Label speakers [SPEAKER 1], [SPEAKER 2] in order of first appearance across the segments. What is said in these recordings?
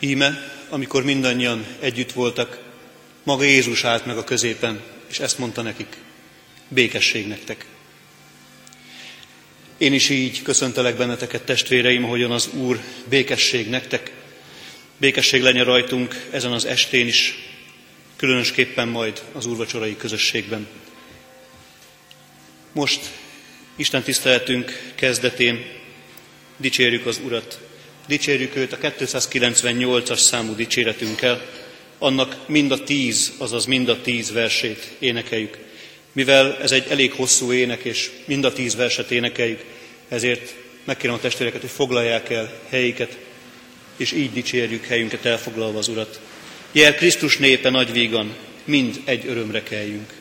[SPEAKER 1] Íme, amikor mindannyian együtt voltak, maga Jézus állt meg a középen, és ezt mondta nekik, békesség nektek. Én is így köszöntelek benneteket, testvéreim, ahogyan az Úr békesség nektek, békesség legyen rajtunk ezen az estén is, különösképpen majd az úrvacsorai közösségben. Most Isten tiszteletünk kezdetén dicsérjük az Urat, dicsérjük őt a 298-as számú dicséretünkkel, annak mind a tíz, azaz mind a tíz versét énekeljük. Mivel ez egy elég hosszú ének, és mind a tíz verset énekeljük, ezért megkérem a testvéreket, hogy foglalják el helyiket, és így dicsérjük helyünket elfoglalva az Urat. Jel Krisztus népe nagy vígan, mind egy örömre keljünk.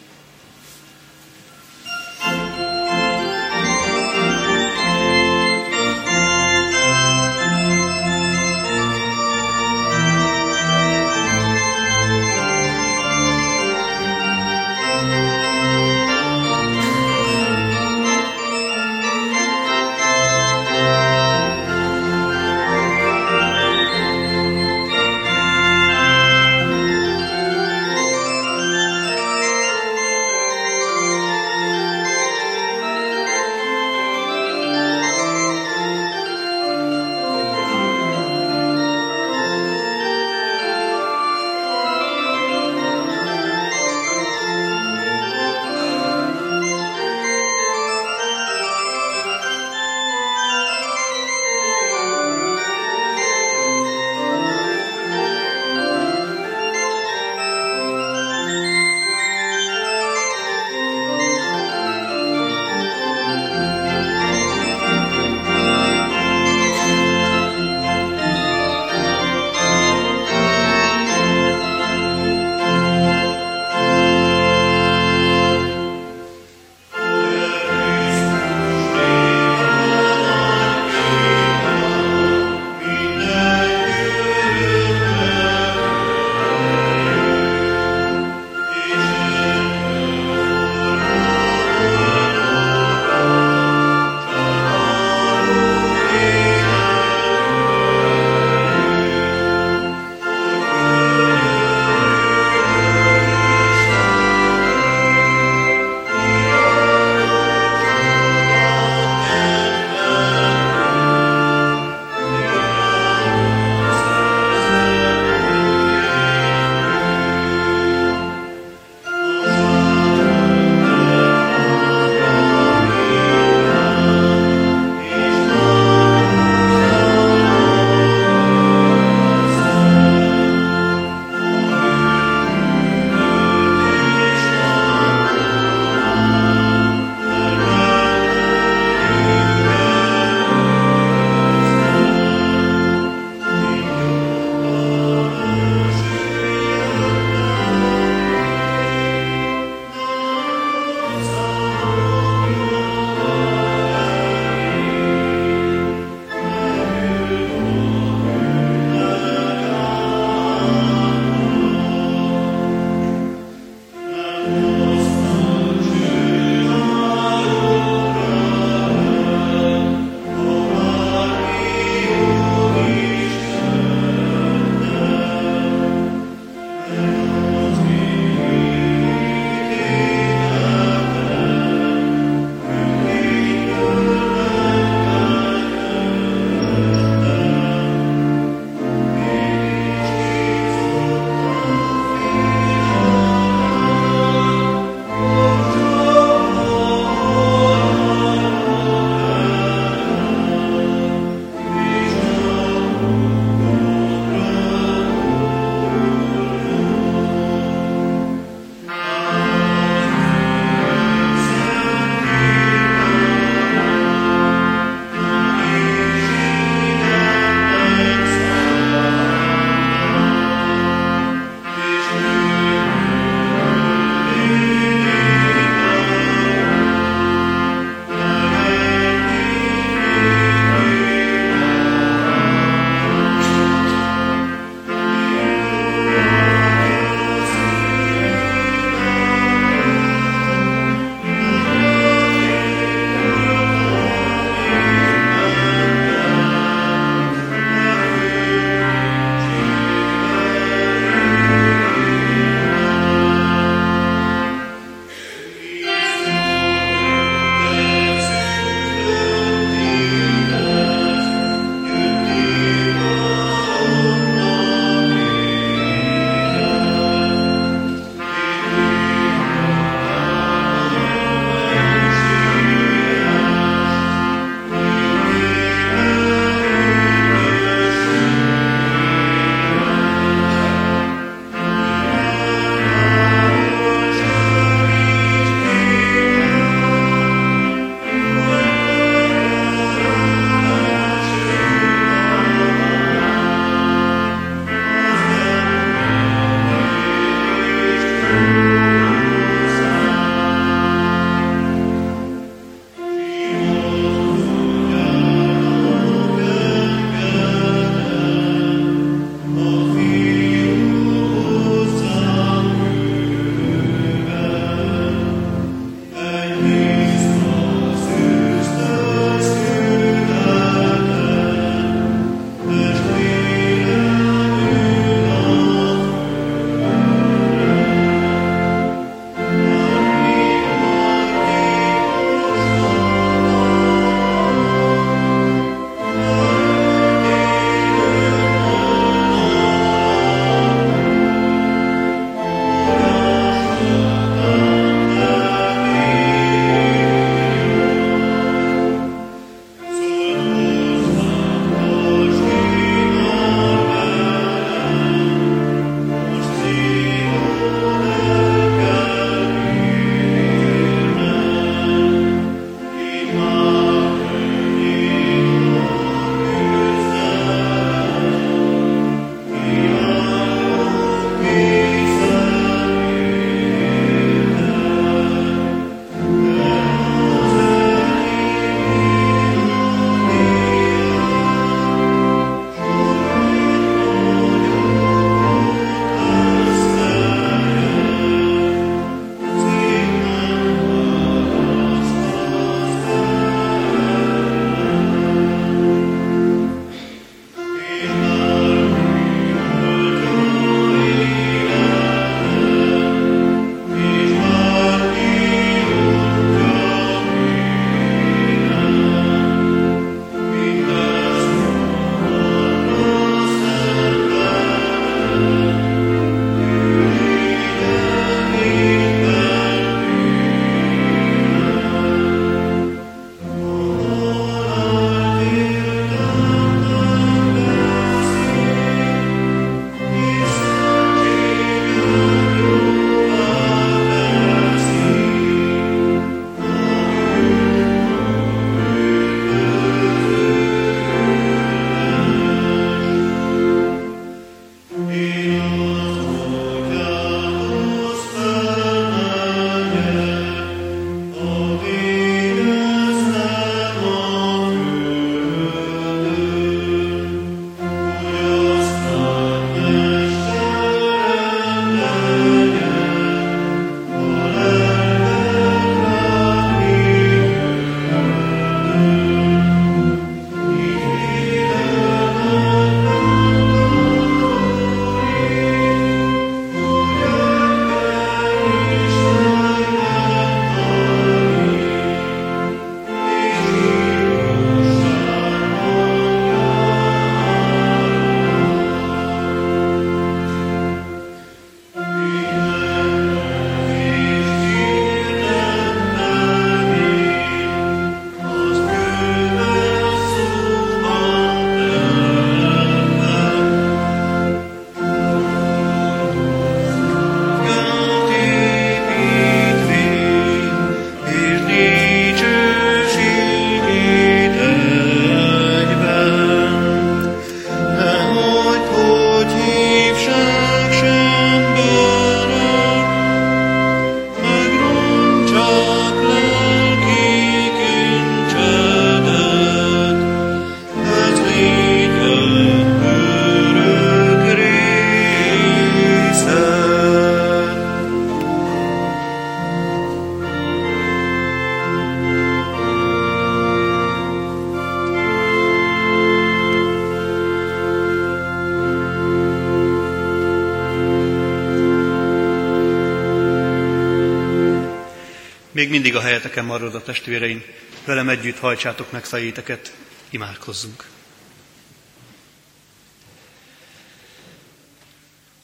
[SPEAKER 1] Még mindig a helyeteken marad a testvéreim, velem együtt hajtsátok meg fejéteket, imádkozzunk.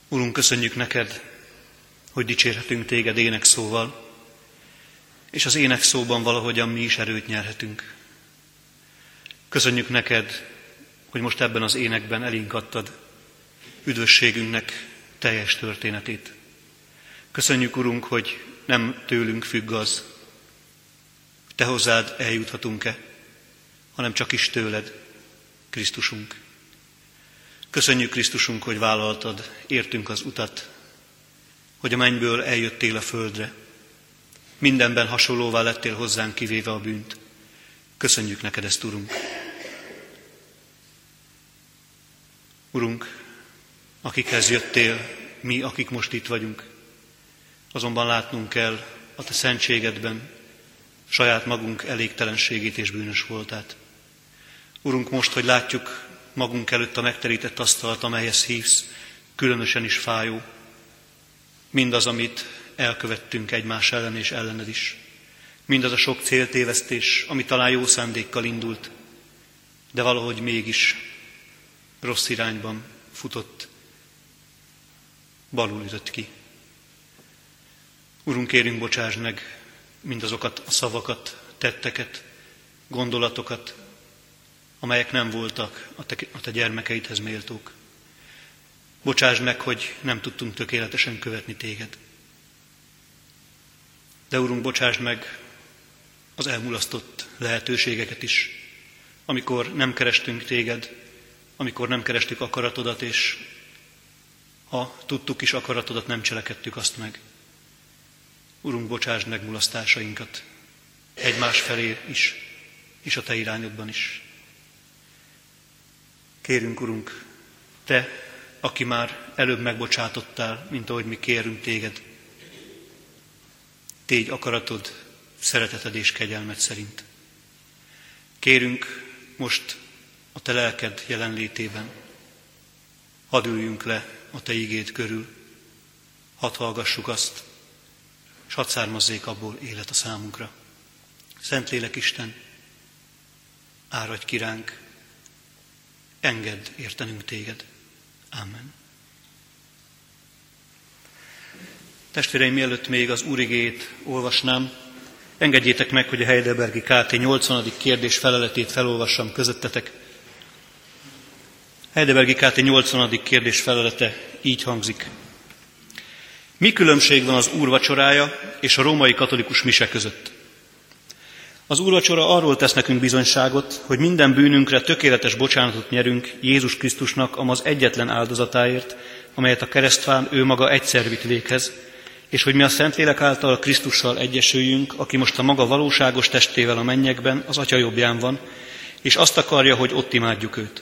[SPEAKER 1] Urunk, köszönjük neked, hogy dicsérhetünk téged ének szóval, és az ének szóban valahogyan mi is erőt nyerhetünk. Köszönjük neked, hogy most ebben az énekben elinkattad üdvösségünknek teljes történetét. Köszönjük, Urunk, hogy nem tőlünk függ az, te hozzád eljuthatunk-e, hanem csak is tőled, Krisztusunk. Köszönjük, Krisztusunk, hogy vállaltad, értünk az utat, hogy a mennyből eljöttél a földre. Mindenben hasonlóvá lettél hozzánk, kivéve a bűnt. Köszönjük neked ezt, Urunk. Urunk, akikhez jöttél, mi, akik most itt vagyunk, azonban látnunk kell a Te szentségedben saját magunk elégtelenségét és bűnös voltát. Urunk, most, hogy látjuk magunk előtt a megterített asztalt, amelyhez hívsz, különösen is fájó, mindaz, amit elkövettünk egymás ellen és ellened is, mindaz a sok céltévesztés, ami talán jó szándékkal indult, de valahogy mégis rossz irányban futott, balul ütött ki. Urunk, kérünk, bocsáss meg mindazokat a szavakat, tetteket, gondolatokat, amelyek nem voltak a te, a te gyermekeidhez méltók. Bocsáss meg, hogy nem tudtunk tökéletesen követni téged. De Urunk, bocsáss meg az elmulasztott lehetőségeket is, amikor nem kerestünk téged, amikor nem kerestük akaratodat, és ha tudtuk is akaratodat, nem cselekedtük azt meg. Urunk, bocsásd meg mulasztásainkat, egymás felé is, és a Te irányodban is. Kérünk, Urunk, Te, aki már előbb megbocsátottál, mint ahogy mi kérünk Téged, Tégy akaratod, szereteted és kegyelmed szerint. Kérünk most a Te lelked jelenlétében, hadd üljünk le a Te igét körül, hadd hallgassuk azt, és hadd származzék abból élet a számunkra. Szentlélek Isten, áradj kiránk, engedd értenünk téged. Amen. Testvéreim, mielőtt még az Úrigét olvasnám, engedjétek meg, hogy a Heidelbergi KT 80. kérdés feleletét felolvassam közöttetek. Heidelbergi KT 80. kérdés felelete így hangzik. Mi különbség van az úrvacsorája és a római katolikus mise között? Az úrvacsora arról tesz nekünk bizonyságot, hogy minden bűnünkre tökéletes bocsánatot nyerünk Jézus Krisztusnak amaz egyetlen áldozatáért, amelyet a keresztfán ő maga egyszer vitt véghez, és hogy mi a Szentlélek által Krisztussal egyesüljünk, aki most a maga valóságos testével a mennyekben, az Atya jobbján van, és azt akarja, hogy ott imádjuk őt.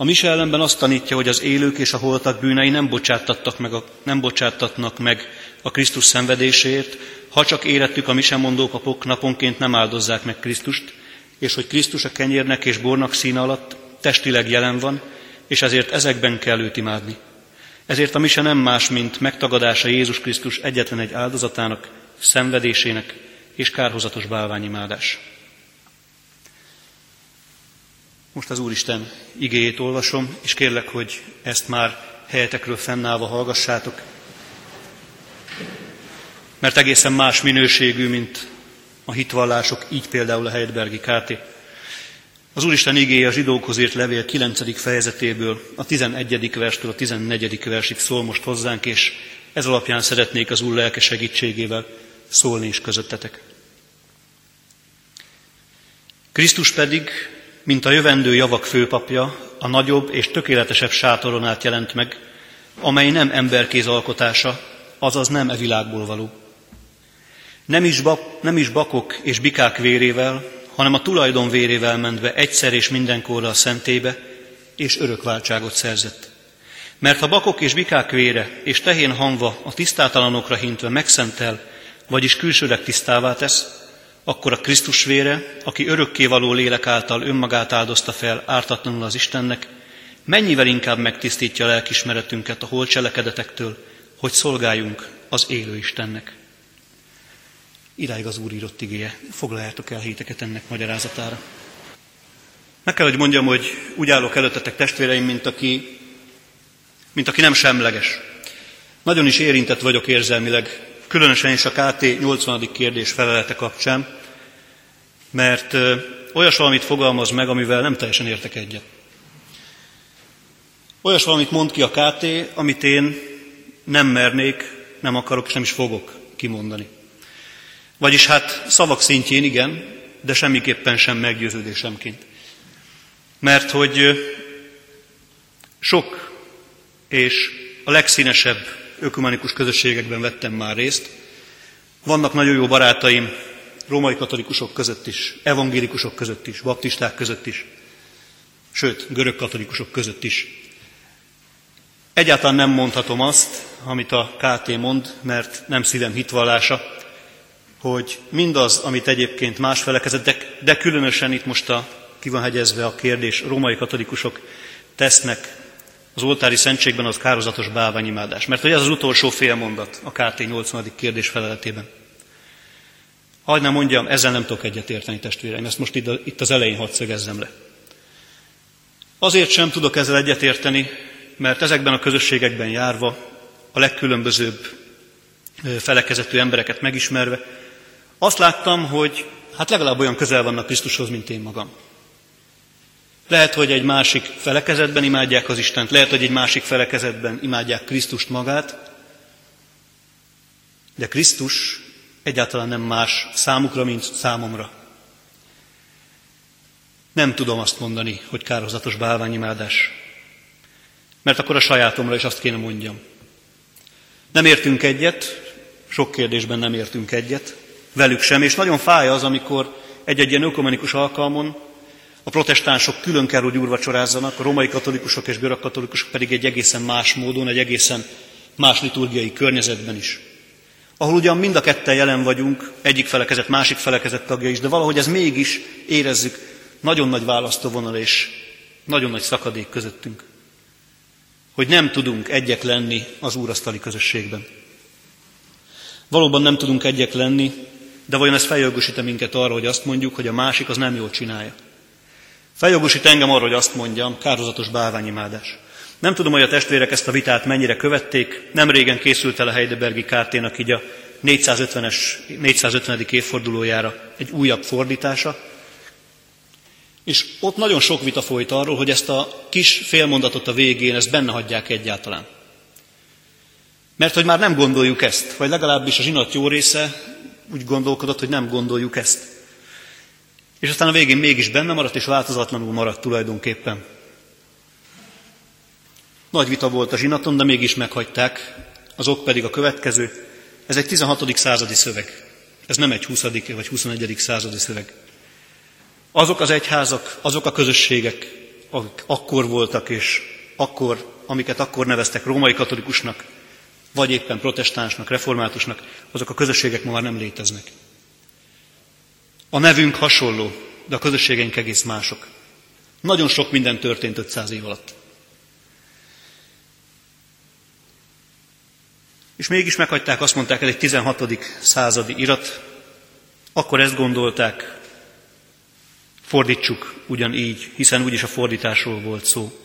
[SPEAKER 1] A mise ellenben azt tanítja, hogy az élők és a holtak bűnei nem, bocsáttattak meg a, nem bocsáttatnak meg a Krisztus szenvedésért, ha csak életük a misemondó papok naponként nem áldozzák meg Krisztust, és hogy Krisztus a kenyérnek és bornak színe alatt testileg jelen van, és ezért ezekben kell őt imádni. Ezért a mise nem más, mint megtagadása Jézus Krisztus egyetlen egy áldozatának, szenvedésének és kárhozatos bálványimádás. Most az Úristen igéjét olvasom, és kérlek, hogy ezt már helyetekről fennállva hallgassátok, mert egészen más minőségű, mint a hitvallások, így például a Heidelbergi KT. Az Úristen igéje a zsidókhoz írt levél 9. fejezetéből, a 11. verstől a 14. versig szól most hozzánk, és ez alapján szeretnék az Úr lelke segítségével szólni is közöttetek. Krisztus pedig mint a jövendő javak főpapja, a nagyobb és tökéletesebb sátoron át jelent meg, amely nem emberkéz alkotása, azaz nem e világból való. Nem is, bak, nem is bakok és bikák vérével, hanem a tulajdon vérével ment egyszer és mindenkorra a szentébe, és örök váltságot szerzett. Mert ha bakok és bikák vére és tehén hangva a tisztátalanokra hintve megszentel, vagyis külsőleg tisztává tesz, akkor a Krisztus vére, aki örökkévaló lélek által önmagát áldozta fel ártatlanul az Istennek, mennyivel inkább megtisztítja lelkismeretünket a holcselekedetektől, hogy szolgáljunk az élő Istennek. Iráig az Úr írott igéje. Foglaljátok el hiteket ennek magyarázatára. Meg kell, hogy mondjam, hogy úgy állok előttetek testvéreim, mint aki, mint aki nem semleges. Nagyon is érintett vagyok érzelmileg, különösen is a KT 80. kérdés felelete kapcsán, mert olyas valamit fogalmaz meg, amivel nem teljesen értek egyet. Olyas valamit mond ki a KT, amit én nem mernék, nem akarok és nem is fogok kimondani. Vagyis hát szavak szintjén igen, de semmiképpen sem meggyőződésemként. Mert hogy sok és a legszínesebb ökumenikus közösségekben vettem már részt. Vannak nagyon jó barátaim, római katolikusok között is, evangélikusok között is, baptisták között is, sőt, görög katolikusok között is. Egyáltalán nem mondhatom azt, amit a KT mond, mert nem szívem hitvallása, hogy mindaz, amit egyébként más felekezett, de, de különösen itt most a, ki van hegyezve a kérdés, római katolikusok tesznek az oltári szentségben az kározatos bálványimádás. Mert hogy ez az utolsó félmondat a KT 80. kérdés feleletében. Hagy nem mondjam, ezzel nem tudok egyet érteni, testvéreim, ezt most itt az elején hadd szögezzem le. Azért sem tudok ezzel egyetérteni, mert ezekben a közösségekben járva, a legkülönbözőbb felekezetű embereket megismerve, azt láttam, hogy hát legalább olyan közel vannak Krisztushoz, mint én magam. Lehet, hogy egy másik felekezetben imádják az Istent, lehet, hogy egy másik felekezetben imádják Krisztust magát, de Krisztus egyáltalán nem más számukra, mint számomra. Nem tudom azt mondani, hogy kározatos bálványimádás, mert akkor a sajátomra is azt kéne mondjam. Nem értünk egyet, sok kérdésben nem értünk egyet, velük sem, és nagyon fáj az, amikor egy-egy ilyen ökumenikus alkalmon a protestánsok külön kell, hogy úrvacsorázzanak, a romai katolikusok és görög katolikusok pedig egy egészen más módon, egy egészen más liturgiai környezetben is. Ahol ugyan mind a ketten jelen vagyunk, egyik felekezet, másik felekezet tagja is, de valahogy ez mégis érezzük, nagyon nagy választóvonal és nagyon nagy szakadék közöttünk. Hogy nem tudunk egyek lenni az úrasztali közösségben. Valóban nem tudunk egyek lenni, de vajon ez feljogosít minket arra, hogy azt mondjuk, hogy a másik az nem jól csinálja. Feljogosít engem arra, hogy azt mondjam, kározatos bálványimádás. Nem tudom, hogy a testvérek ezt a vitát mennyire követték. Nem régen készült el a Heidelbergi Kárténak így a 450-es, 450. évfordulójára egy újabb fordítása. És ott nagyon sok vita folyt arról, hogy ezt a kis félmondatot a végén, ezt benne hagyják egyáltalán. Mert hogy már nem gondoljuk ezt, vagy legalábbis a zsinat jó része úgy gondolkodott, hogy nem gondoljuk ezt. És aztán a végén mégis benne maradt, és változatlanul maradt tulajdonképpen. Nagy vita volt a zsinaton, de mégis meghagyták, az ok pedig a következő. Ez egy 16. századi szöveg. Ez nem egy 20. vagy 21. századi szöveg. Azok az egyházak, azok a közösségek, akik akkor voltak, és akkor, amiket akkor neveztek római katolikusnak, vagy éppen protestánsnak, reformátusnak, azok a közösségek ma már nem léteznek. A nevünk hasonló, de a közösségeink egész mások. Nagyon sok minden történt 500 év alatt. És mégis meghagyták, azt mondták, ez egy 16. századi irat, akkor ezt gondolták, fordítsuk ugyanígy, hiszen úgyis a fordításról volt szó.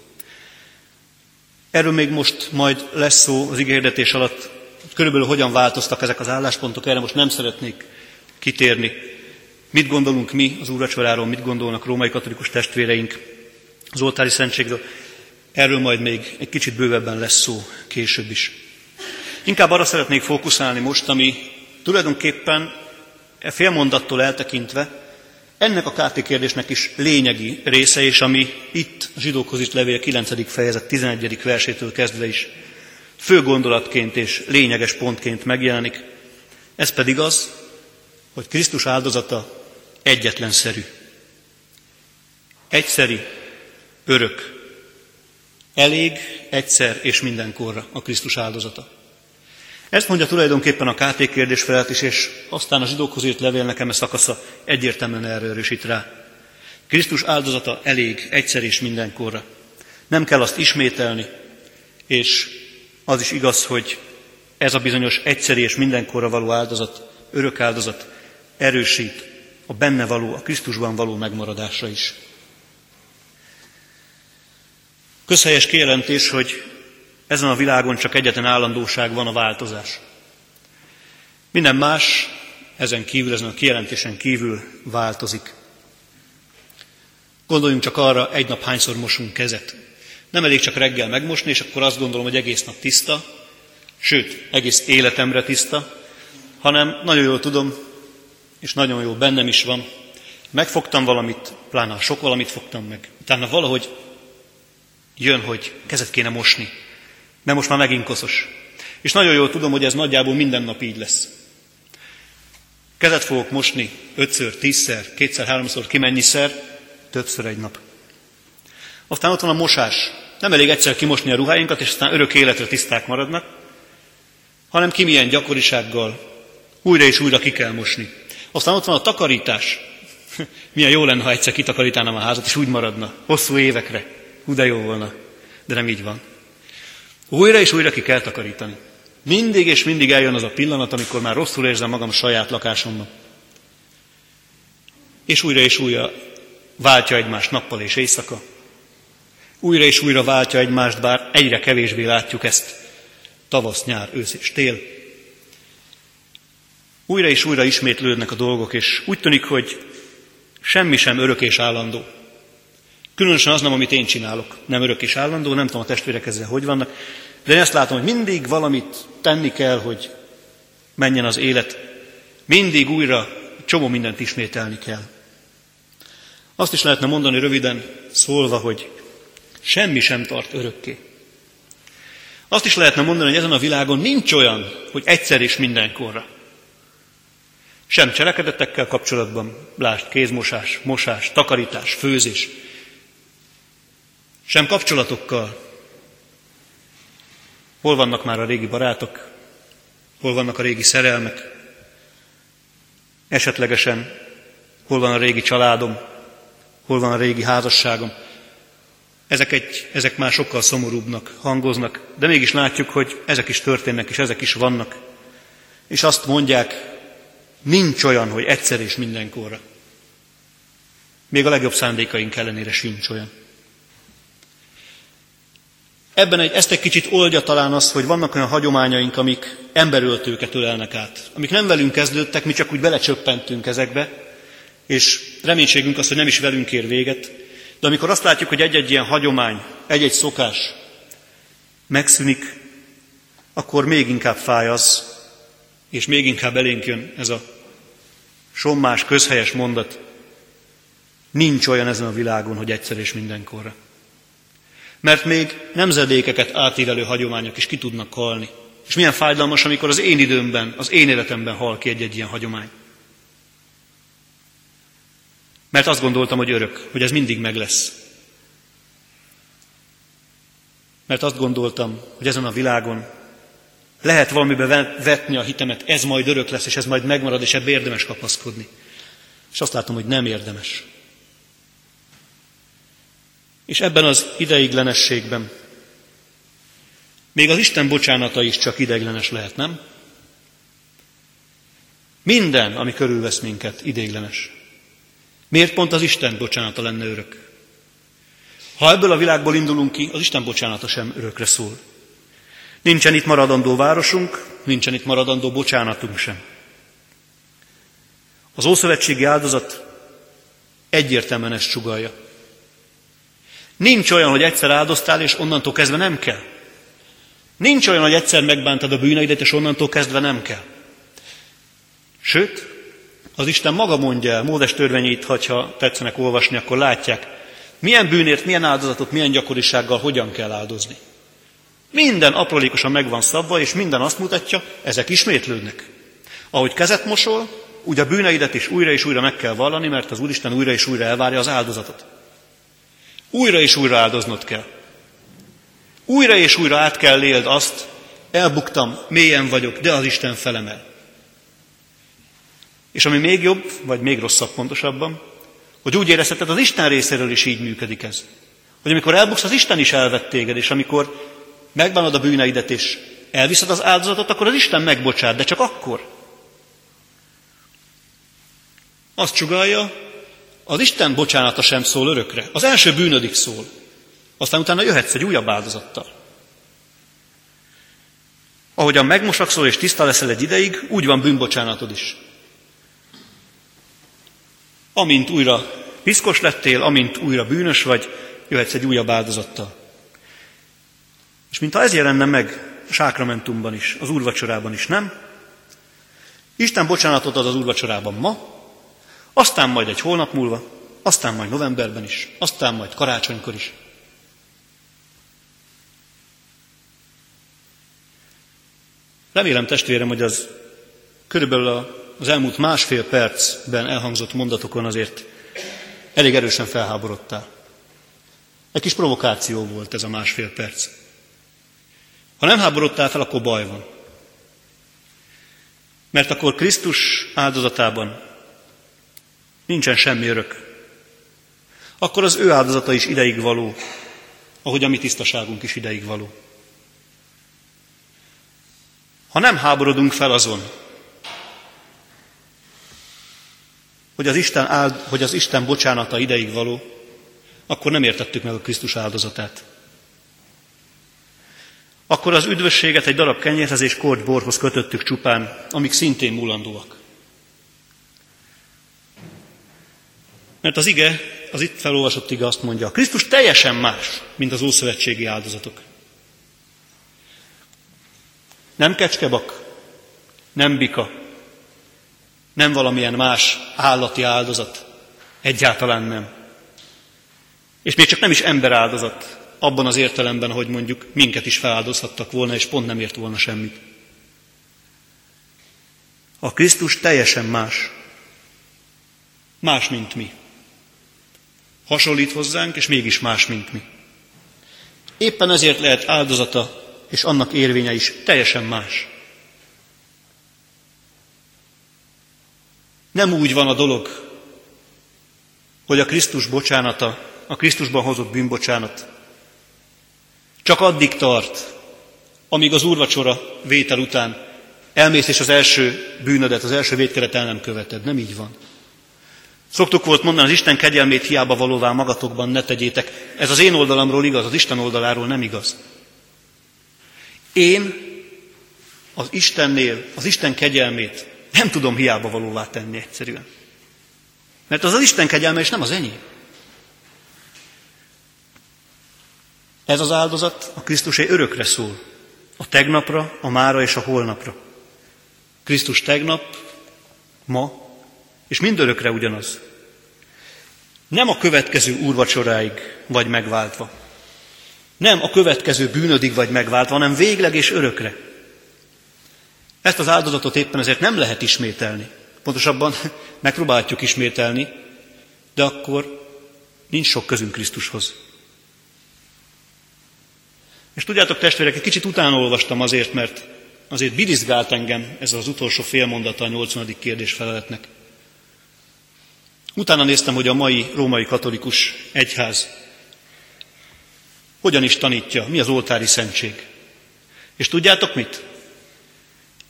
[SPEAKER 1] Erről még most majd lesz szó az ígérdetés alatt, körülbelül hogyan változtak ezek az álláspontok, erre most nem szeretnék kitérni. Mit gondolunk mi az úrvacsoráról, mit gondolnak római katolikus testvéreink az oltári szentségről. Erről majd még egy kicsit bővebben lesz szó később is. Inkább arra szeretnék fókuszálni most, ami tulajdonképpen e félmondattól eltekintve ennek a kárti kérdésnek is lényegi része, és ami itt a zsidókhoz is levél 9. fejezet 11. versétől kezdve is fő gondolatként és lényeges pontként megjelenik. Ez pedig az, hogy Krisztus áldozata egyetlenszerű. Egyszeri, örök. Elég, egyszer és mindenkorra a Krisztus áldozata. Ezt mondja tulajdonképpen a KT kérdés felett is, és aztán a zsidókhoz írt levél nekem a szakasza egyértelműen erről erősít rá. Krisztus áldozata elég, egyszer és mindenkorra. Nem kell azt ismételni, és az is igaz, hogy ez a bizonyos egyszeri és mindenkorra való áldozat, örök áldozat, erősít a benne való, a Krisztusban való megmaradásra is. Közhelyes kijelentés, hogy ezen a világon csak egyetlen állandóság van a változás. Minden más ezen kívül, ezen a kijelentésen kívül változik. Gondoljunk csak arra, egy nap hányszor mosunk kezet. Nem elég csak reggel megmosni, és akkor azt gondolom, hogy egész nap tiszta, sőt, egész életemre tiszta, hanem nagyon jól tudom, és nagyon jó bennem is van, megfogtam valamit, pláne sok valamit fogtam meg. Utána valahogy jön, hogy kezet kéne mosni, mert most már megint koszos. És nagyon jól tudom, hogy ez nagyjából minden nap így lesz. Kezet fogok mosni ötször, tízszer, kétszer, háromszor, kimennyiszer, többször egy nap. Aztán ott van a mosás. Nem elég egyszer kimosni a ruháinkat, és aztán örök életre tiszták maradnak, hanem ki milyen gyakorisággal újra és újra ki kell mosni. Aztán ott van a takarítás. Milyen jó lenne, ha egyszer kitakarítanám a házat, és úgy maradna, hosszú évekre. Hú, de jó volna. De nem így van. Újra és újra ki kell takarítani. Mindig és mindig eljön az a pillanat, amikor már rosszul érzem magam saját lakásomban. És újra és újra váltja egymást nappal és éjszaka. Újra és újra váltja egymást, bár egyre kevésbé látjuk ezt. Tavasz, nyár, ősz és tél. Újra és újra ismétlődnek a dolgok, és úgy tűnik, hogy semmi sem örök és állandó. Különösen az nem, amit én csinálok, nem örök és állandó, nem tudom a testvérek ezzel hogy vannak, de én ezt látom, hogy mindig valamit tenni kell, hogy menjen az élet. Mindig újra csomó mindent ismételni kell. Azt is lehetne mondani röviden szólva, hogy semmi sem tart örökké. Azt is lehetne mondani, hogy ezen a világon nincs olyan, hogy egyszer és mindenkorra. Sem cselekedetekkel kapcsolatban, lásd kézmosás, mosás, takarítás, főzés, sem kapcsolatokkal. Hol vannak már a régi barátok, hol vannak a régi szerelmek, esetlegesen hol van a régi családom, hol van a régi házasságom. Ezek, egy, ezek már sokkal szomorúbbnak hangoznak, de mégis látjuk, hogy ezek is történnek, és ezek is vannak. És azt mondják, nincs olyan, hogy egyszer és mindenkorra. Még a legjobb szándékaink ellenére sincs olyan. Ebben egy, ezt egy kicsit oldja talán az, hogy vannak olyan hagyományaink, amik emberöltőket ölelnek át. Amik nem velünk kezdődtek, mi csak úgy belecsöppentünk ezekbe, és reménységünk az, hogy nem is velünk ér véget. De amikor azt látjuk, hogy egy-egy ilyen hagyomány, egy-egy szokás megszűnik, akkor még inkább fáj az, és még inkább elénk jön ez a sommás, közhelyes mondat. Nincs olyan ezen a világon, hogy egyszer és mindenkorra. Mert még nemzedékeket átívelő hagyományok is ki tudnak halni. És milyen fájdalmas, amikor az én időmben, az én életemben hal ki egy-egy ilyen hagyomány. Mert azt gondoltam, hogy örök, hogy ez mindig meg lesz. Mert azt gondoltam, hogy ezen a világon lehet valamibe vetni a hitemet, ez majd örök lesz, és ez majd megmarad, és ebbe érdemes kapaszkodni. És azt látom, hogy nem érdemes. És ebben az ideiglenességben még az Isten bocsánata is csak ideiglenes lehet, nem? Minden, ami körülvesz minket, ideiglenes. Miért pont az Isten bocsánata lenne örök? Ha ebből a világból indulunk ki, az Isten bocsánata sem örökre szól. Nincsen itt maradandó városunk, nincsen itt maradandó bocsánatunk sem. Az Ószövetségi áldozat egyértelműen ezt sugalja. Nincs olyan, hogy egyszer áldoztál, és onnantól kezdve nem kell. Nincs olyan, hogy egyszer megbántad a bűneidet, és onnantól kezdve nem kell. Sőt, az Isten maga mondja el, Mózes törvényét, ha tetszenek olvasni, akkor látják, milyen bűnért, milyen áldozatot, milyen gyakorisággal hogyan kell áldozni. Minden aprólékosan meg van szabva, és minden azt mutatja, ezek ismétlődnek. Ahogy kezet mosol, úgy a bűneidet is újra és újra meg kell vallani, mert az Úristen újra és újra elvárja az áldozatot. Újra és újra áldoznod kell. Újra és újra át kell éld azt, elbuktam, mélyen vagyok, de az Isten felemel. És ami még jobb, vagy még rosszabb pontosabban, hogy úgy érezheted, az Isten részéről is így működik ez. Hogy amikor elbuksz, az Isten is elvett téged, és amikor megbánod a bűneidet, és elviszed az áldozatot, akkor az Isten megbocsát, de csak akkor. Azt csugalja, az Isten bocsánata sem szól örökre. Az első bűnödik szól. Aztán utána jöhetsz egy újabb áldozattal. Ahogyan megmosakszol és tiszta leszel egy ideig, úgy van bűnbocsánatod is. Amint újra piszkos lettél, amint újra bűnös vagy, jöhetsz egy újabb áldozattal. És mintha ez jelenne meg sákramentumban is, az úrvacsorában is, nem? Isten bocsánatot ad az úrvacsorában ma, aztán majd egy hónap múlva, aztán majd novemberben is, aztán majd karácsonykor is. Remélem testvérem, hogy az körülbelül az elmúlt másfél percben elhangzott mondatokon azért elég erősen felháborodtál. Egy kis provokáció volt ez a másfél perc. Ha nem háborodtál fel, akkor baj van. Mert akkor Krisztus áldozatában nincsen semmi örök. Akkor az ő áldozata is ideig való, ahogy a mi tisztaságunk is ideig való. Ha nem háborodunk fel azon, hogy az Isten, áld, hogy az Isten bocsánata ideig való, akkor nem értettük meg a Krisztus áldozatát. Akkor az üdvösséget egy darab kenyérhez és korty borhoz kötöttük csupán, amik szintén mulandóak. Mert az ige, az itt felolvasott ige azt mondja, Krisztus teljesen más, mint az ószövetségi áldozatok. Nem kecskebak, nem bika, nem valamilyen más állati áldozat. Egyáltalán nem. És még csak nem is ember áldozat, abban az értelemben, hogy mondjuk minket is feláldozhattak volna, és pont nem ért volna semmit. A Krisztus teljesen más. Más, mint mi. Hasonlít hozzánk, és mégis más, mint mi. Éppen ezért lehet áldozata és annak érvénye is teljesen más. Nem úgy van a dolog, hogy a Krisztus bocsánata, a Krisztusban hozott bűnbocsánat csak addig tart, amíg az úrvacsora vétel után elmész és az első bűnödet, az első védkeret el nem követed. Nem így van. Szoktuk volt mondani, az Isten kegyelmét hiába valóvá magatokban ne tegyétek. Ez az én oldalamról igaz, az Isten oldaláról nem igaz. Én az Istennél, az Isten kegyelmét nem tudom hiába valóvá tenni egyszerűen. Mert az az Isten kegyelme, és nem az enyém. Ez az áldozat a Krisztusé örökre szól. A tegnapra, a mára és a holnapra. Krisztus tegnap, ma, és mindörökre ugyanaz. Nem a következő úrvacsoráig vagy megváltva. Nem a következő bűnödig vagy megváltva, hanem végleg és örökre. Ezt az áldozatot éppen ezért nem lehet ismételni. Pontosabban megpróbáljuk ismételni, de akkor nincs sok közünk Krisztushoz. És tudjátok testvérek, egy kicsit utána olvastam azért, mert azért birizgált engem ez az utolsó félmondata a 80. kérdés feleletnek. Utána néztem, hogy a mai római katolikus egyház hogyan is tanítja, mi az oltári szentség. És tudjátok mit?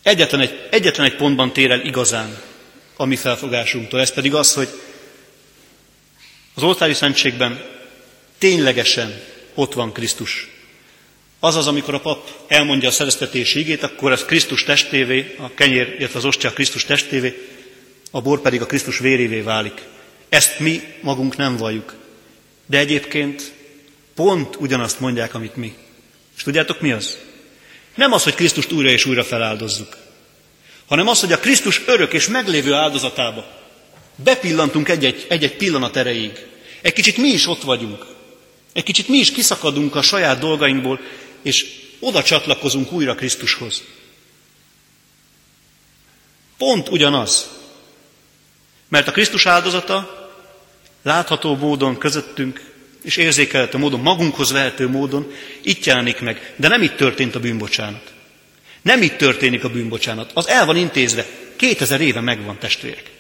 [SPEAKER 1] Egyetlen egy, egyetlen egy pontban tér el igazán a mi felfogásunktól, ez pedig az, hogy az oltári szentségben ténylegesen ott van Krisztus. Azaz, amikor a pap elmondja a szereztetés ígét, akkor ez Krisztus testévé, a kenyér, illetve az ostya Krisztus testévé, a bor pedig a Krisztus vérévé válik. Ezt mi magunk nem valljuk. De egyébként pont ugyanazt mondják, amit mi. És tudjátok mi az? Nem az, hogy Krisztust újra és újra feláldozzuk, hanem az, hogy a Krisztus örök és meglévő áldozatába bepillantunk egy-egy, egy-egy pillanat erejéig. Egy kicsit mi is ott vagyunk. Egy kicsit mi is kiszakadunk a saját dolgainkból, és oda csatlakozunk újra Krisztushoz. Pont ugyanaz. Mert a Krisztus áldozata látható módon közöttünk, és érzékelhető módon, magunkhoz vehető módon itt jelenik meg. De nem itt történt a bűnbocsánat. Nem itt történik a bűnbocsánat. Az el van intézve. 2000 éve megvan, testvérek.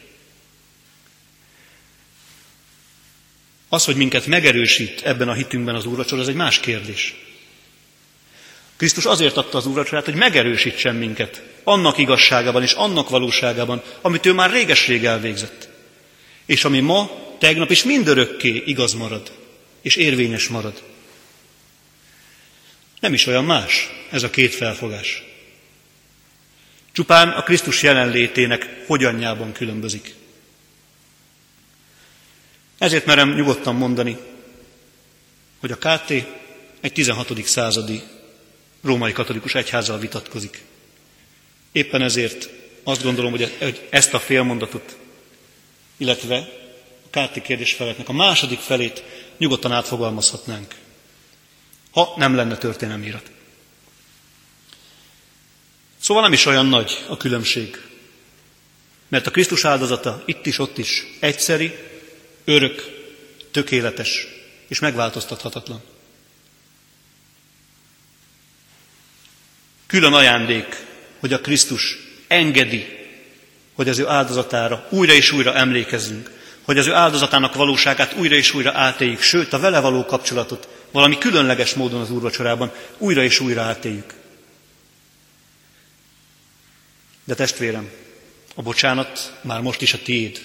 [SPEAKER 1] Az, hogy minket megerősít ebben a hitünkben az úrvacsor, az egy más kérdés. Krisztus azért adta az úrvacsorát, hogy megerősítsen minket annak igazságában és annak valóságában, amit ő már réges-rég elvégzett. és ami ma, tegnap és mindörökké igaz marad, és érvényes marad. Nem is olyan más ez a két felfogás. Csupán a Krisztus jelenlétének hogyanjában különbözik. Ezért merem nyugodtan mondani, hogy a KT egy 16. századi római katolikus egyházzal vitatkozik. Éppen ezért azt gondolom, hogy ezt a félmondatot, illetve a KT kérdés feletnek a második felét nyugodtan átfogalmazhatnánk, ha nem lenne történelmirat. Szóval nem is olyan nagy a különbség, mert a Krisztus áldozata itt is, ott is egyszeri, örök, tökéletes és megváltoztathatatlan. Külön ajándék, hogy a Krisztus engedi, hogy az ő áldozatára újra és újra emlékezzünk, hogy az ő áldozatának valóságát újra és újra átéljük, sőt a vele való kapcsolatot valami különleges módon az úrvacsorában újra és újra átéljük. De testvérem, a bocsánat már most is a tiéd.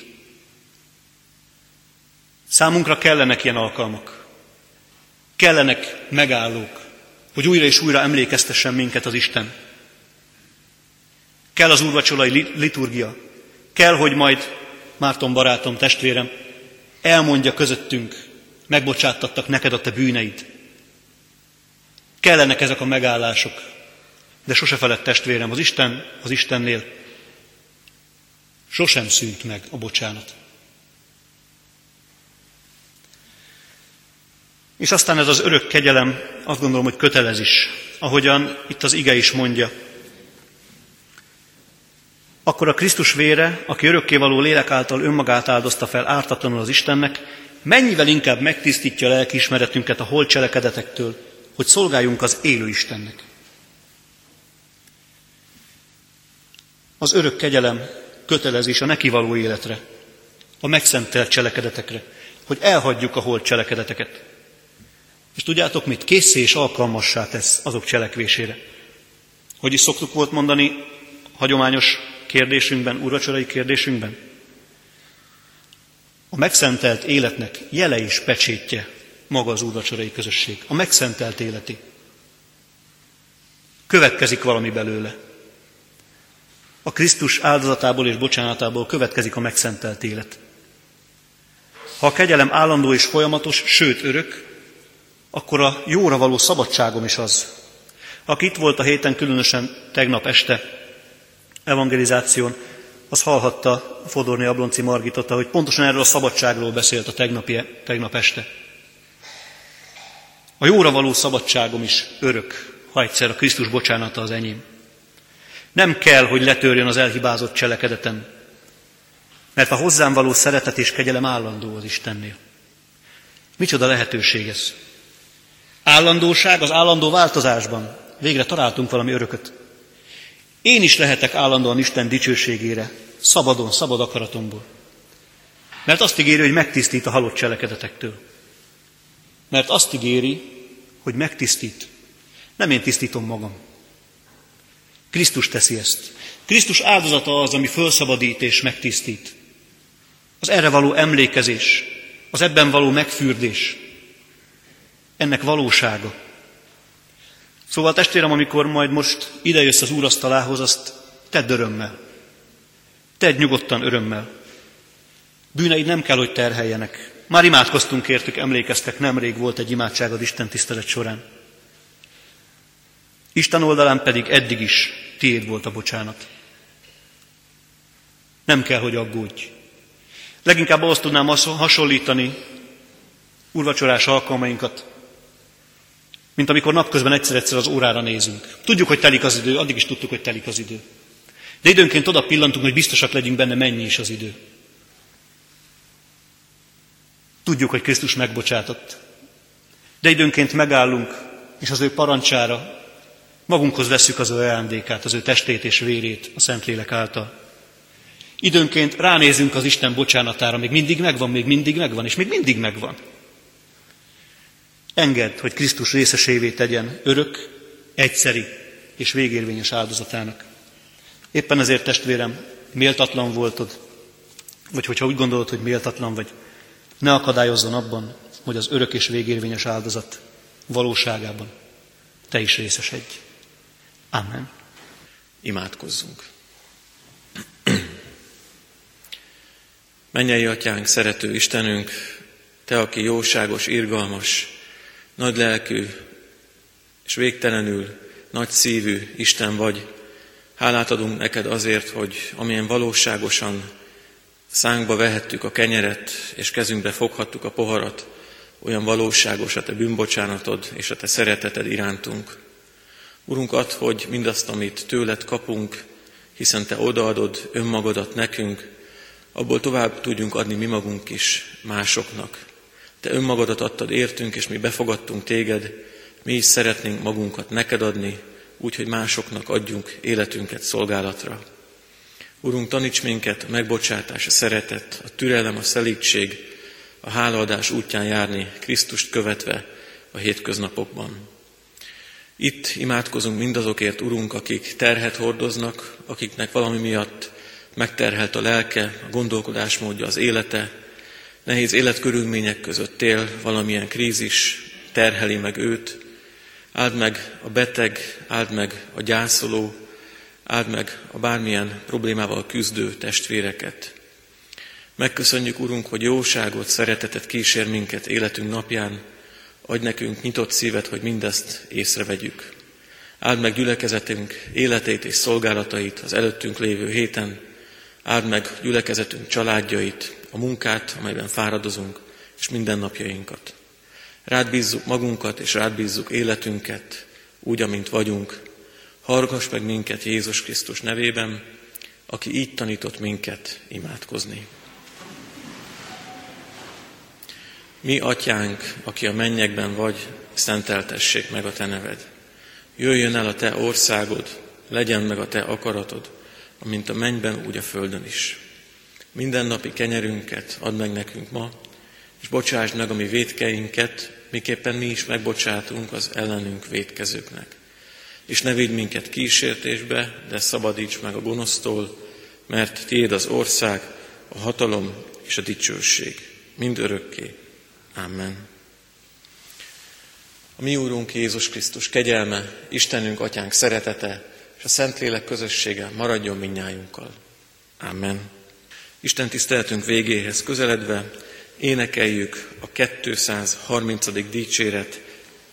[SPEAKER 1] Számunkra kellenek ilyen alkalmak. Kellenek megállók, hogy újra és újra emlékeztessen minket az Isten. Kell az úrvacsolai liturgia. Kell, hogy majd Márton barátom, testvérem, elmondja közöttünk, megbocsáttattak neked a te bűneid. Kellenek ezek a megállások, de sose felett testvérem, az Isten, az Istennél sosem szűnt meg a bocsánat. És aztán ez az örök kegyelem, azt gondolom, hogy kötelez is, ahogyan itt az ige is mondja. Akkor a Krisztus vére, aki örökkévaló lélek által önmagát áldozta fel ártatlanul az Istennek, mennyivel inkább megtisztítja a lelkiismeretünket a holt cselekedetektől, hogy szolgáljunk az élő Istennek. Az örök kegyelem kötelezés a neki való életre, a megszentelt cselekedetekre, hogy elhagyjuk a holt cselekedeteket. És tudjátok mit? Készé és alkalmassá tesz azok cselekvésére. Hogy is szoktuk volt mondani hagyományos kérdésünkben, urvacsorai kérdésünkben? A megszentelt életnek jele és pecsétje maga az úrvacsorai közösség. A megszentelt életi. Következik valami belőle. A Krisztus áldozatából és bocsánatából következik a megszentelt élet. Ha a kegyelem állandó és folyamatos, sőt örök, akkor a jóra való szabadságom is az. Aki itt volt a héten, különösen tegnap este evangelizáción, az hallhatta Fodorni Ablonci Margitot, hogy pontosan erről a szabadságról beszélt a tegnapi, tegnap este. A jóra való szabadságom is örök, ha egyszer a Krisztus bocsánata az enyém. Nem kell, hogy letörjön az elhibázott cselekedetem, mert a hozzám való szeretet és kegyelem állandó az Istennél. Micsoda lehetőség ez? Állandóság az állandó változásban. Végre találtunk valami örököt. Én is lehetek állandóan Isten dicsőségére, szabadon, szabad akaratomból. Mert azt ígéri, hogy megtisztít a halott cselekedetektől. Mert azt ígéri, hogy megtisztít. Nem én tisztítom magam. Krisztus teszi ezt. Krisztus áldozata az, ami felszabadít és megtisztít. Az erre való emlékezés, az ebben való megfürdés, ennek valósága. Szóval testvérem, amikor majd most idejössz az úrasztalához, azt tedd örömmel. Tedd nyugodtan örömmel. Bűneid nem kell, hogy terheljenek. Már imádkoztunk értük, emlékeztek, nemrég volt egy imádság az Isten tisztelet során. Isten oldalán pedig eddig is tiéd volt a bocsánat. Nem kell, hogy aggódj. Leginkább azt tudnám hasonlítani urvacsorás alkalmainkat, mint amikor napközben egyszer-egyszer az órára nézünk. Tudjuk, hogy telik az idő, addig is tudtuk, hogy telik az idő. De időnként oda pillantunk, hogy biztosak legyünk benne, mennyi is az idő. Tudjuk, hogy Krisztus megbocsátott. De időnként megállunk, és az ő parancsára magunkhoz vesszük az ő ajándékát, az ő testét és vérét a Szentlélek által. Időnként ránézünk az Isten bocsánatára, még mindig megvan, még mindig megvan, és még mindig megvan. Engedd, hogy Krisztus részesévé tegyen örök, egyszeri és végérvényes áldozatának. Éppen ezért, testvérem, méltatlan voltod, vagy hogyha úgy gondolod, hogy méltatlan vagy, ne akadályozzon abban, hogy az örök és végérvényes áldozat valóságában te is részesedj. Amen.
[SPEAKER 2] Imádkozzunk. Mennyei atyánk, szerető Istenünk, Te, aki jóságos, irgalmas, nagy lelkű és végtelenül nagy szívű Isten vagy, hálát adunk neked azért, hogy amilyen valóságosan szánkba vehettük a kenyeret, és kezünkbe foghattuk a poharat, olyan valóságos a Te bűnbocsánatod és a Te szereteted irántunk. Urunk, add, hogy mindazt, amit tőled kapunk, hiszen Te odaadod önmagadat nekünk, abból tovább tudjunk adni mi magunk is másoknak. Te önmagadat adtad értünk, és mi befogadtunk téged, mi is szeretnénk magunkat neked adni, úgy, hogy másoknak adjunk életünket szolgálatra. Urunk, taníts minket a megbocsátás, a szeretet, a türelem, a szelítség, a hálaadás útján járni, Krisztust követve a hétköznapokban. Itt imádkozunk mindazokért, Urunk, akik terhet hordoznak, akiknek valami miatt megterhelt a lelke, a gondolkodásmódja, az élete, nehéz életkörülmények között él, valamilyen krízis terheli meg őt. Áld meg a beteg, áld meg a gyászoló, áld meg a bármilyen problémával küzdő testvéreket. Megköszönjük, Urunk, hogy jóságot, szeretetet kísér minket életünk napján, adj nekünk nyitott szívet, hogy mindezt észrevegyük. Áld meg gyülekezetünk életét és szolgálatait az előttünk lévő héten, áld meg gyülekezetünk családjait, a munkát, amelyben fáradozunk, és mindennapjainkat. Rád bízzuk magunkat, és rád bízzuk életünket, úgy, amint vagyunk. Hallgass meg minket Jézus Krisztus nevében, aki így tanított minket imádkozni. Mi, atyánk, aki a mennyekben vagy, szenteltessék meg a te neved. Jöjjön el a te országod, legyen meg a te akaratod, amint a mennyben, úgy a földön is. Mindennapi kenyerünket add meg nekünk ma, és bocsásd meg a mi védkeinket, miképpen mi is megbocsátunk az ellenünk védkezőknek. És ne vidd minket kísértésbe, de szabadíts meg a gonosztól, mert tiéd az ország, a hatalom és a dicsőség, mind örökké. Amen. A mi Úrunk Jézus Krisztus kegyelme, Istenünk, Atyánk szeretete és a Szentlélek közössége maradjon minnyájunkkal. Amen. Isten tiszteletünk végéhez közeledve énekeljük a 230. dicséret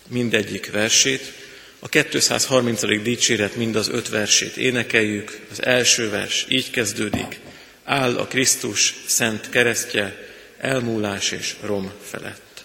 [SPEAKER 2] mindegyik versét. A 230. dicséret mind az öt versét énekeljük. Az első vers így kezdődik. Áll a Krisztus szent keresztje, elmúlás és rom felett.